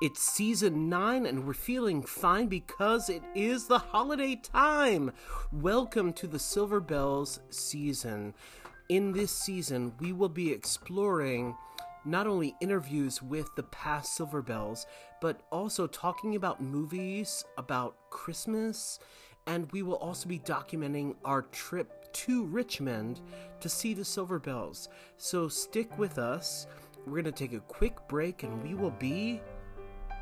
It's season 9 and we're feeling fine because it is the holiday time. Welcome to the Silver Belles season. In this season, we will be exploring not only interviews with the past Silver Belles, but also talking about movies, about Christmas, and we will also be documenting our trip to Richmond to see the Silver Belles. So stick with us. We're going to take a quick break and we will be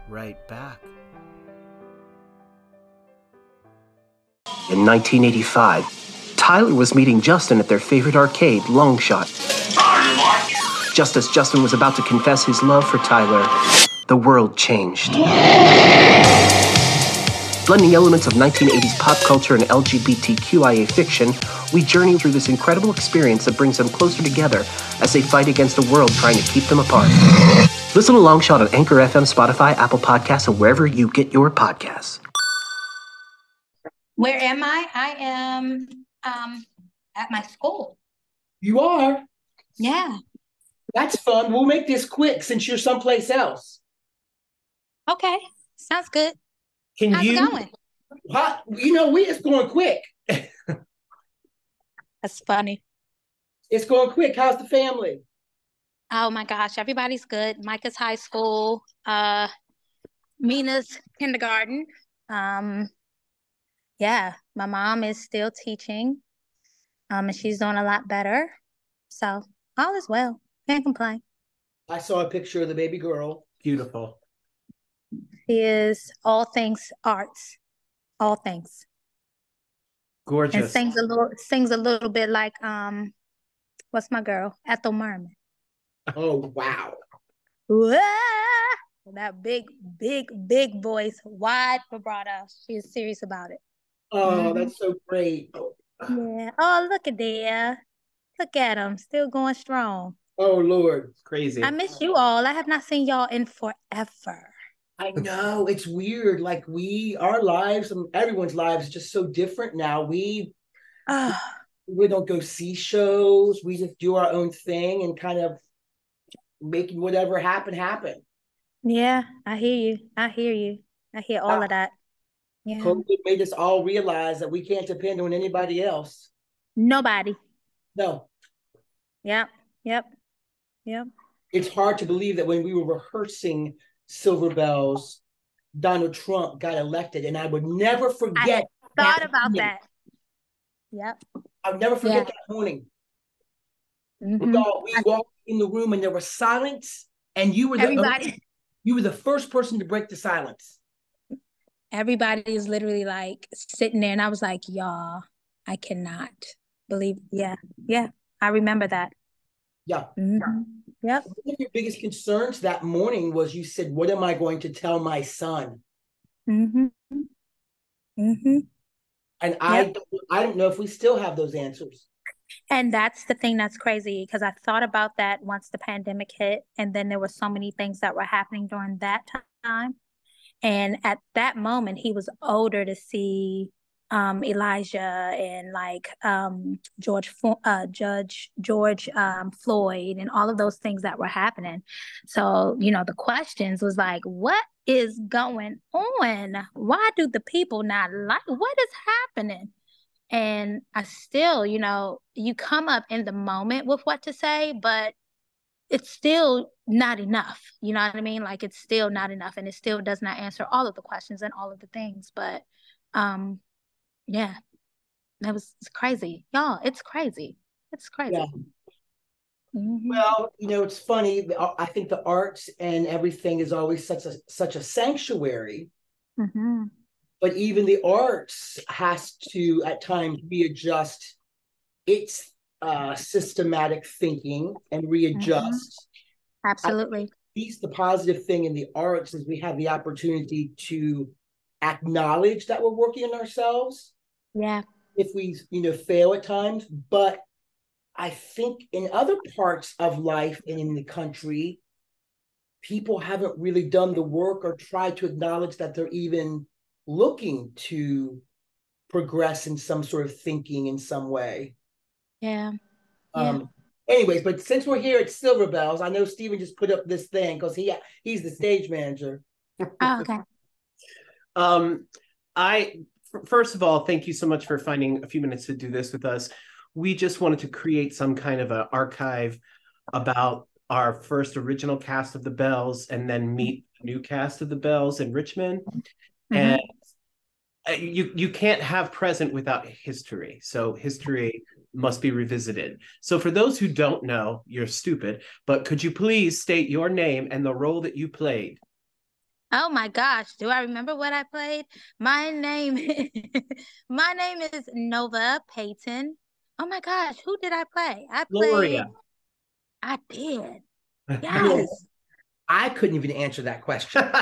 right back. In 1985, Tyler was meeting Justin at their favorite arcade, Longshot. Just as Justin was about to confess his love for Tyler, the world changed. Blending elements of 1980s pop culture and LGBTQIA fiction, we journey through this incredible experience that brings them closer together as they fight against a world trying to keep them apart. Listen to Longshot on Anchor FM, Spotify, Apple Podcasts, and wherever you get your podcasts. Where am I? I am um, at my school. You are? Yeah. That's fun. We'll make this quick since you're someplace else. Okay. Sounds good. Can How's you? it going? How- you know, we it's going quick. That's funny. It's going quick. How's the family? Oh my gosh, everybody's good. Micah's high school, uh, Mina's kindergarten. Um, yeah, my mom is still teaching. Um, and she's doing a lot better. So all is well. Can't complain. I saw a picture of the baby girl. Beautiful. She is all things arts, all things. Gorgeous. And Gorgeous. sings a little sings a little bit like um what's my girl? Ethel Merman. Oh wow. Wah! That big, big, big voice, wide vibrato. She is serious about it. Oh, Mhm. that's so great. Yeah. Oh, look at there. Look at him, still going strong. Oh Lord. Crazy. I miss you all. I have not seen y'all in forever. I know it's weird. Like we, our lives, and everyone's lives, is just so different now. We Oh, we don't go see shows. We just do our own thing and kind of making whatever happen happen. yeah, I hear you. I hear you. I hear all of uh, that. Yeah. COVID made us all realize that we can't depend on anybody else. Nobody. No, Yep. Yep. Yep. it's hard to believe that when we were rehearsing Silver Belles, Donald Trump got elected, and I would never forget. Thought that about morning. that. Yep. I would never forget Yeah. that morning. Mhm. We all we walked in the room and there was silence, and you were the Everybody. you were the first person to break the silence. everybody is literally like sitting there and I was like, y'all, I cannot believe. Yeah. Yeah. I remember that. Yeah. Mhm. Yep. One of your biggest concerns that morning was you said, "What am I going to tell my son?" Mm-hmm. Mm-hmm. And I Yep. don't, I don't know if we still have those answers. And that's the thing that's crazy because I thought about that once the pandemic hit, and then there were so many things that were happening during that time. And at that moment, he was older to see um, Elijah and like um, George, uh, Judge George um, Floyd, and all of those things that were happening. So you know, the questions was like, what is going on? Why do the people not like? What is happening? And I still, you know, you come up in the moment with what to say, but it's still not enough. You know what I mean? Like it's still not enough and it still does not answer all of the questions and all of the things. But um yeah, that was crazy. Y'all, it's crazy. It's crazy. Yeah. Mhm. Well, you know, it's funny. I think the arts and everything is always such a such a sanctuary, Mhm. But even the arts has to at times readjust its uh, systematic thinking and readjust. Absolutely. At least the positive thing in the arts is we have the opportunity to acknowledge that we're working on ourselves Yeah. if we you know fail at times but i think in other parts of life and in the country people haven't really done the work or tried to acknowledge that they're even looking to progress in some sort of thinking in some way Yeah. um anyways but since we're here at silver belles i know Stephen just put up this thing because he he's the stage manager Oh, okay. Um, I first of all, thank you so much for finding a few minutes to do this with us. We just wanted to create some kind of an archive about our first original cast of the Belles, and then meet the new cast of the Belles in Richmond. Mhm. And Uh, you you can't have present without history. So history must be revisited. So for those who don't know, you're stupid. But could you please state your name and the role that you played? Oh my gosh, do I remember what I played? My name my name is Nova Payton. Oh my gosh, who did I play? I played Gloria. I did. Yes. I couldn't even answer that question.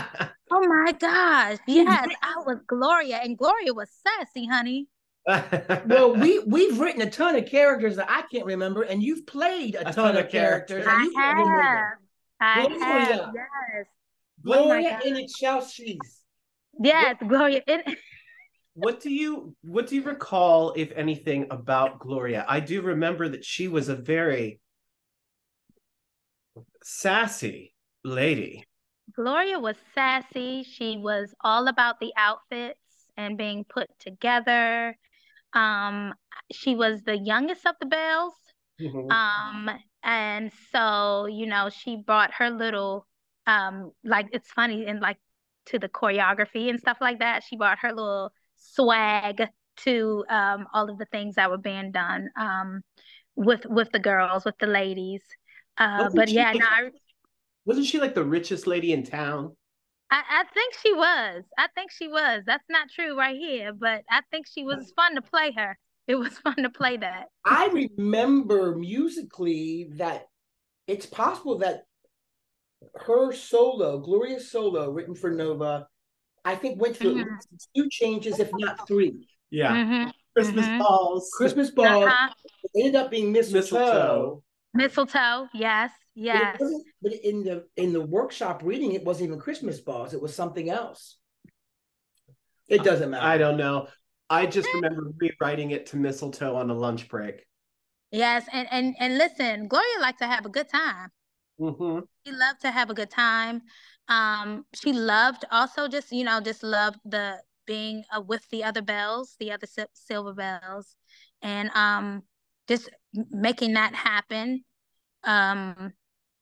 Oh my gosh. Yes, I was Gloria and Gloria was sassy, honey. well, we we've written a ton of characters that I can't remember, and you've played a, ton, of characters. and I you can't remember. have. I have. Yes. Oh Gloria God. in Excelsis. Yes, Gloria. It, what do you what do you recall, if anything, about Gloria? I do remember that she was a very sassy lady. Gloria was sassy. She was all about the outfits and being put together. Um, she was the youngest of the Belles. Mhm. Um, and so, you know, she brought her little, um, like it's funny and like to the choreography and stuff like that. She brought her little swag to um all of the things that were being done um with with the girls, with the ladies. Uh, but yeah, no, I, Wasn't she like the richest lady in town? I, I think she was. I think she was. That's not true right here, but I think she was fun to play her. It was fun to play that. I remember musically that it's possible that her solo, Gloria's solo, written for Nova, I think went through at Mhm. two changes, if not three. Yeah. Mhm. Christmas Mhm. balls. Christmas ball Uh-huh. ended up being mistletoe. Mistletoe. Mistletoe, yes, But, it but in the in the workshop reading, it wasn't even Christmas balls. It was something else. It doesn't matter. I don't know. I just remember rewriting it to mistletoe on a lunch break. Yes, and and and listen, Gloria liked to have a good time. Mm-hmm. She loved to have a good time. Um, she loved also just, you know, just loved the being uh, with the other belles, the other sil- silver belles, and um, just making that happen. Um,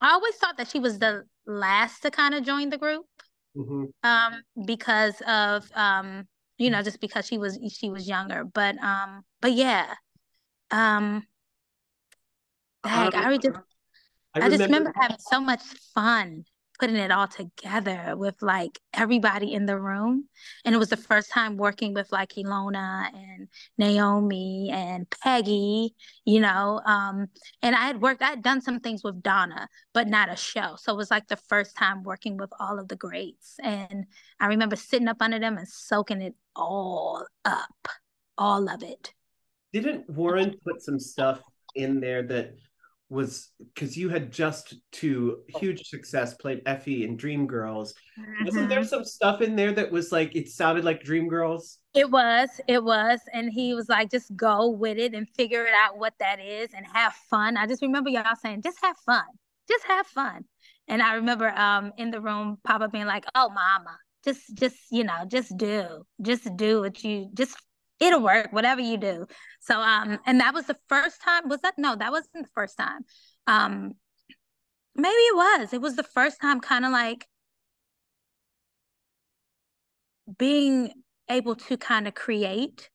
I always thought that she was the last to kind of join the group, hmm um, because of um, you know, just because she was she was younger. But um, but yeah, um, dang, I Um, just I, just remember having so much fun putting it all together with like everybody in the room. And it was the first time working with like Ilona and Naomi and Peggy, you know. Um, and I had worked, I had done some things with Donna, but not a show. So it was like the first time working with all of the greats. And I remember sitting up under them and soaking it all up, all of it. Didn't Warren put some stuff in there that was because you had just to huge success played Effie in Dreamgirls. Wasn't there Mhm. some stuff in there that was like it sounded like Dreamgirls? It was, it was. And he was like, just go with it and figure it out what that is and have fun. I just remember y'all saying, just have fun. Just have fun. And I remember um in the room, Papa being like, oh mama, just just, you know, just do. Just do what you just it'll work, whatever you do. So um and that was the first time, was that no, that wasn't the first time. Um maybe it was. It was the first time kind of like being able to kind of create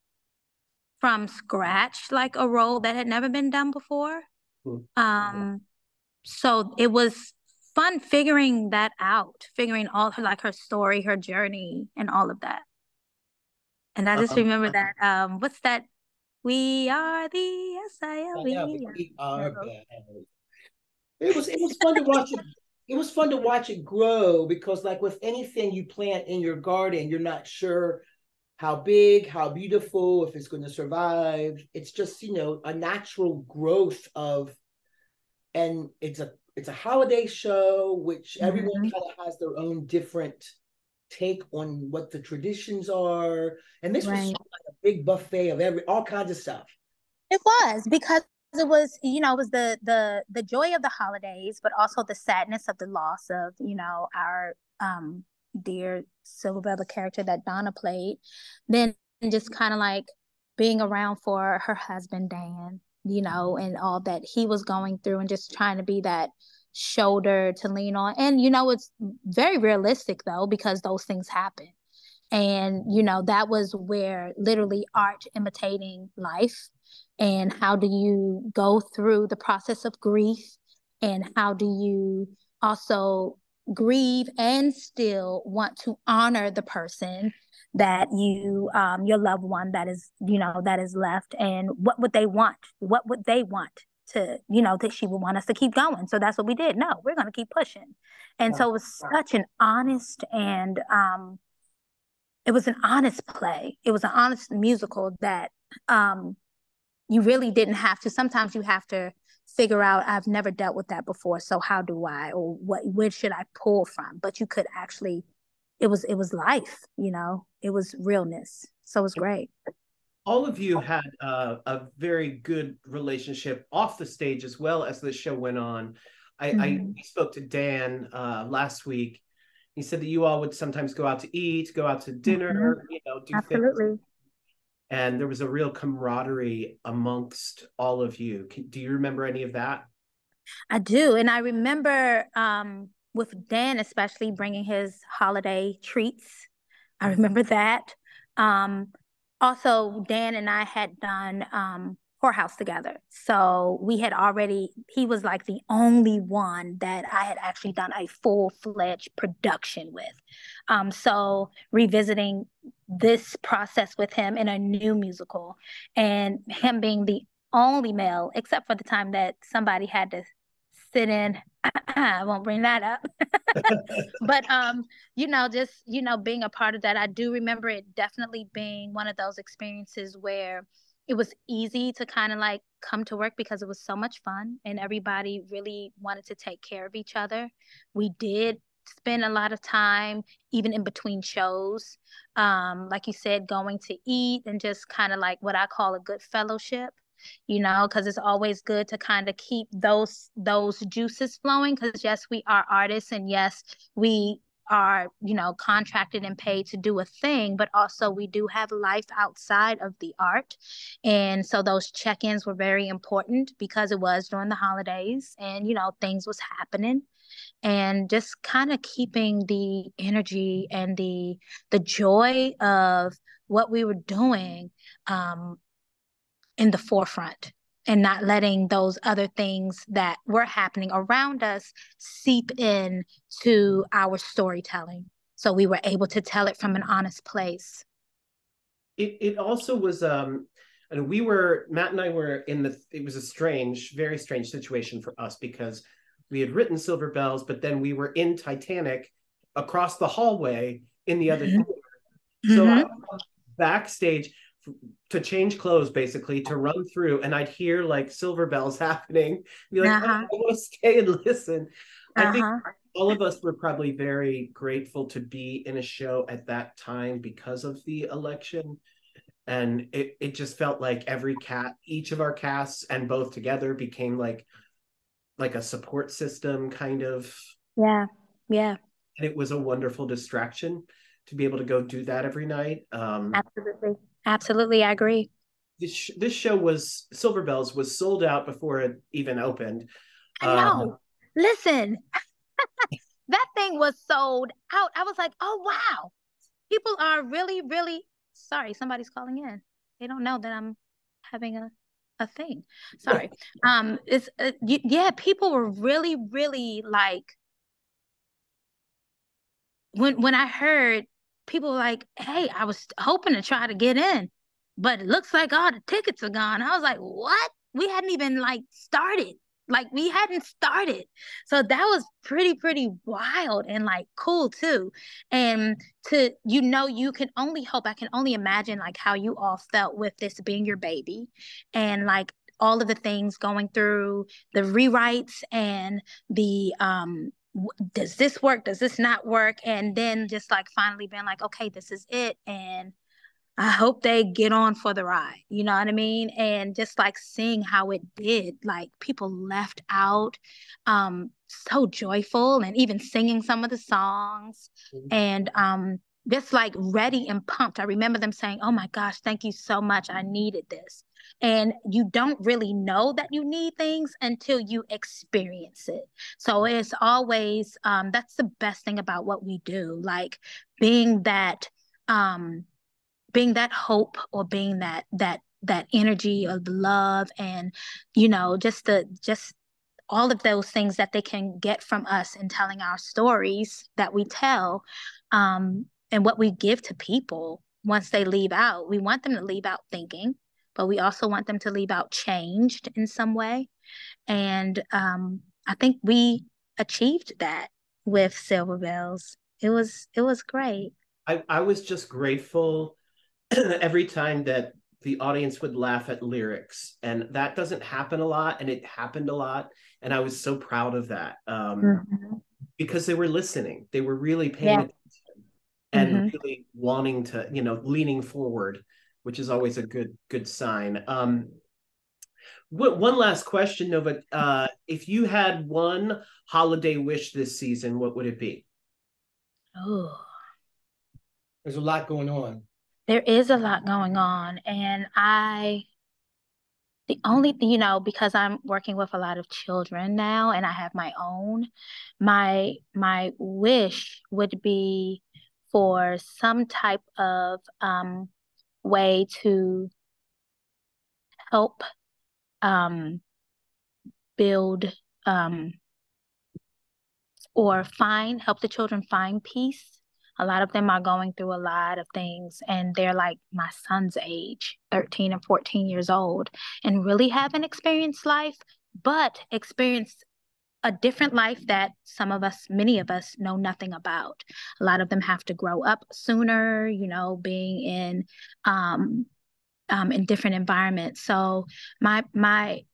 from scratch like a role that had never been done before. Hmm. Um, so it was fun figuring that out, figuring all her like her story, her journey, and all of that. And I just Uh-huh. remember that um, what's that? We are the SIL. Yeah, we we are bad. It was it was fun to watch it. It was fun to watch it grow because, like with anything you plant in your garden, you're not sure how big, how beautiful, if it's going to survive. It's just you know a natural growth of, and it's a it's a holiday show which everyone Mhm. kind of has their own different take on what the traditions are, and this was Right. of like a big buffet of every all kinds of stuff. It was because it was, you know, it was the the the joy of the holidays, but also the sadness of the loss of, you know, our um dear Silver Belle, character that Donna played. Then just kind of like being around for her husband Dan, you know, and all that he was going through, and just trying to be that shoulder to lean on. And you know, it's very realistic though because those things happen. And you know, that was where literally art imitating life. And how do you go through the process of grief? And how do you also grieve and still want to honor the person that you um your loved one that is you know that is left? And what would they want? What would they want to you know that she would want us to keep going. So that's what we did. No we're going to keep pushing. And so it was such an honest and um it was an honest play. It was an honest musical that um you really didn't have to sometimes you have to figure out I've never dealt with that before so how do I? Or what where should I pull from? But you could actually it was it was life you know? It was realness. So it was great all of you had uh, a very good relationship off the stage as well as the show went on I, mm-hmm. I spoke to Dan uh, last week he said that you all would sometimes go out to eat go out to dinner mm-hmm. you know do absolutely things and there was a real camaraderie amongst all of you. Do you remember any of that? I do, and I remember um, with Dan especially bringing his holiday treats. I remember that. Um, also, Dan and I had done um, Whorehouse together. So we had already, he was like the only one that I had actually done a full fledged production with. Um, so revisiting this process with him in a new musical and him being the only male, except for the time that somebody had to sit in. I won't bring that up. but um, you know, just you know, being a part of that, I do remember it definitely being one of those experiences where it was easy to kind of like come to work because it was so much fun and everybody really wanted to take care of each other. We did spend a lot of time even in between shows um like you said going to eat and just kind of like what i call a good fellowship you know because it's always good to kind of keep those those juices flowing because yes we are artists and yes we are you know contracted and paid to do a thing but also we do have life outside of the art. And so those check-ins were very important because it was during the holidays and you know things was happening. And just kind of keeping the energy and the the joy of what we were doing um in the forefront and not letting those other things that were happening around us seep in to our storytelling so we were able to tell it from an honest place it, it also was um and we were matt and i were in the it was a strange very strange situation for us because we had written silver belles but then we were in titanic across the hallway in the other mm-hmm. so mm-hmm. backstage to change clothes basically to run through and I'd hear like silver belles happening be like uh-huh. oh, I want to stay and listen uh-huh. I think uh-huh. all of us were probably very grateful to be in a show at that time because of the election and it, it just felt like every cat each of our casts and both together became like like a support system kind of yeah yeah and it was a wonderful distraction to be able to go do that every night um absolutely Absolutely, I agree. This, sh- this show was Silver Belles was sold out before it even opened. I know. Um, Listen, that thing was sold out. I was like, oh wow, people are really, really sorry. Somebody's calling in. They don't know that I'm having a a thing. Sorry. um, it's uh, yeah. People were really, really like when when I heard people like, hey, I was hoping to try to get in, but it looks like all the tickets are gone. I was like, what? We hadn't even like started. Like we hadn't started. So that was pretty, pretty wild and like cool too. And to, you know, you can only hope, I can only imagine like how you all felt with this being your baby and like all of the things going through the rewrites and the um does this work? Does this not work? And then just like finally being like, okay, this is it. And I hope they get on for the ride. You know what I mean? And just like seeing how it did, like people left out. Um, so joyful and even singing some of the songs mm-hmm. and um just like ready and pumped. I remember them saying, Oh my gosh, thank you so much. I needed this. And you don't really know that you need things until you experience it. So it's always, um, that's the best thing about what we do, like being that, um, being that hope or being that, that, that energy of love and, you know, just the, just all of those things that they can get from us in telling our stories that we tell um, and what we give to people once they leave out. We want them to leave out thinking, but we also want them to leave out changed in some way. And um, I think we achieved that with Silver Belles. It was it was great. I, I was just grateful every time that the audience would laugh at lyrics and that doesn't happen a lot and it happened a lot and i was so proud of that um, mm-hmm. because they were listening they were really paying yeah. attention and mm-hmm. really wanting to you know leaning forward which is always a good good sign. Um what, one last question nova. Uh if you had one holiday wish this season what would it be? Oh there's a lot going on. There is a lot going on and i the only thing you know because i'm working with a lot of children now and i have my own my my wish would be for some type of um, way to help um, build um, or find help the children find peace. A lot of them are going through a lot of things and they're like my son's age 13 and 14 years old and really haven't experienced life but experienced a different life that some of us, many of us, know nothing about. A lot of them have to grow up sooner, you know, being in um, um, in different environments. So my my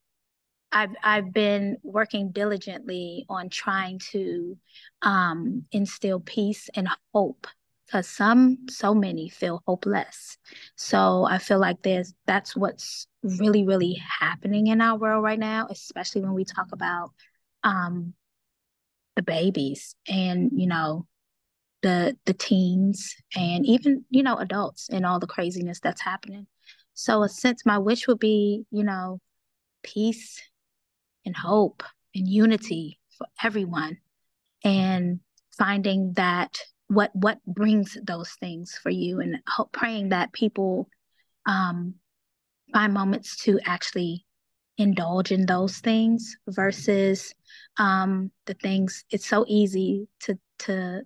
I've I've been working diligently on trying to um, instill peace and hope because some so many feel hopeless. So I feel like there's that's what's really really happening in our world right now, especially when we talk about um, the babies and you know the the teens and even you know adults and all the craziness that's happening. So a sense my wish would be you know peace and hope and unity for everyone and finding that what what brings those things for you and hope, praying that people um, find moments to actually indulge in those things versus um, the things it's so easy to to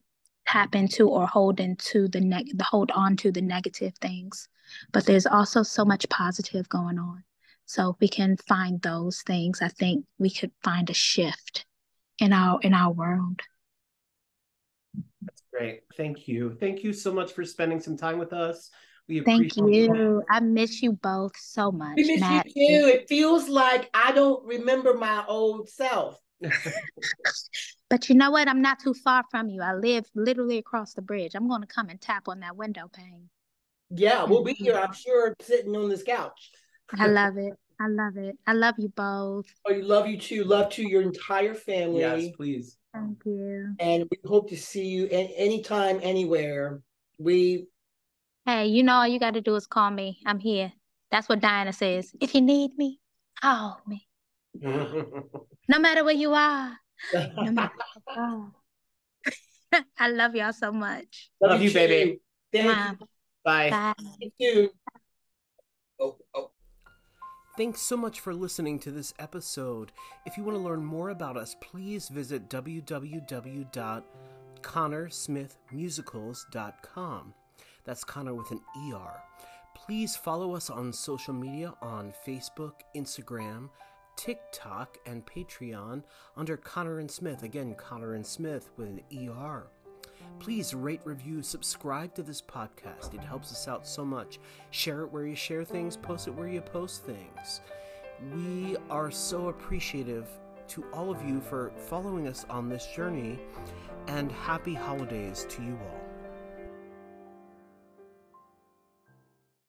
tap into or hold into the neg the hold on to the negative things. But there's also so much positive going on. So if we can find those things. I think we could find a shift in our in our world. That's great. Thank you. Thank you so much for spending some time with us we Thank you. I miss you both so much. We miss Matt. you too. It feels like I don't remember my old self. but you know what? I'm not too far from you. I live literally across the bridge. I'm going to come and tap on that window pane. Yeah, we'll be here, I'm sure, sitting on this couch. I love it. I love it. I love you both. Oh, you love you too. Love to your entire family. Yes, please. Thank you. And we hope to see you at anytime, anywhere. We Hey, you know all you got to do is call me. I'm here. That's what Diana says. If you need me, call me. no matter where you are. No matter where I love y'all so much. Love, love you, baby. Thank you. Bye. Bye. Thank you. Oh, oh. Thanks so much for listening to this episode. If you want to learn more about us, please visit www.connersmithmusicals.com. That's Conner with an ER. Please follow us on social media on Facebook, Instagram, TikTok, and Patreon under Conner and Smith. Again, Conner and Smith with an ER. Please rate, review, subscribe to this podcast. It helps us out so much. Share it where you share things, post it where you post things. We are so appreciative to all of you for following us on this journey, and happy holidays to you all.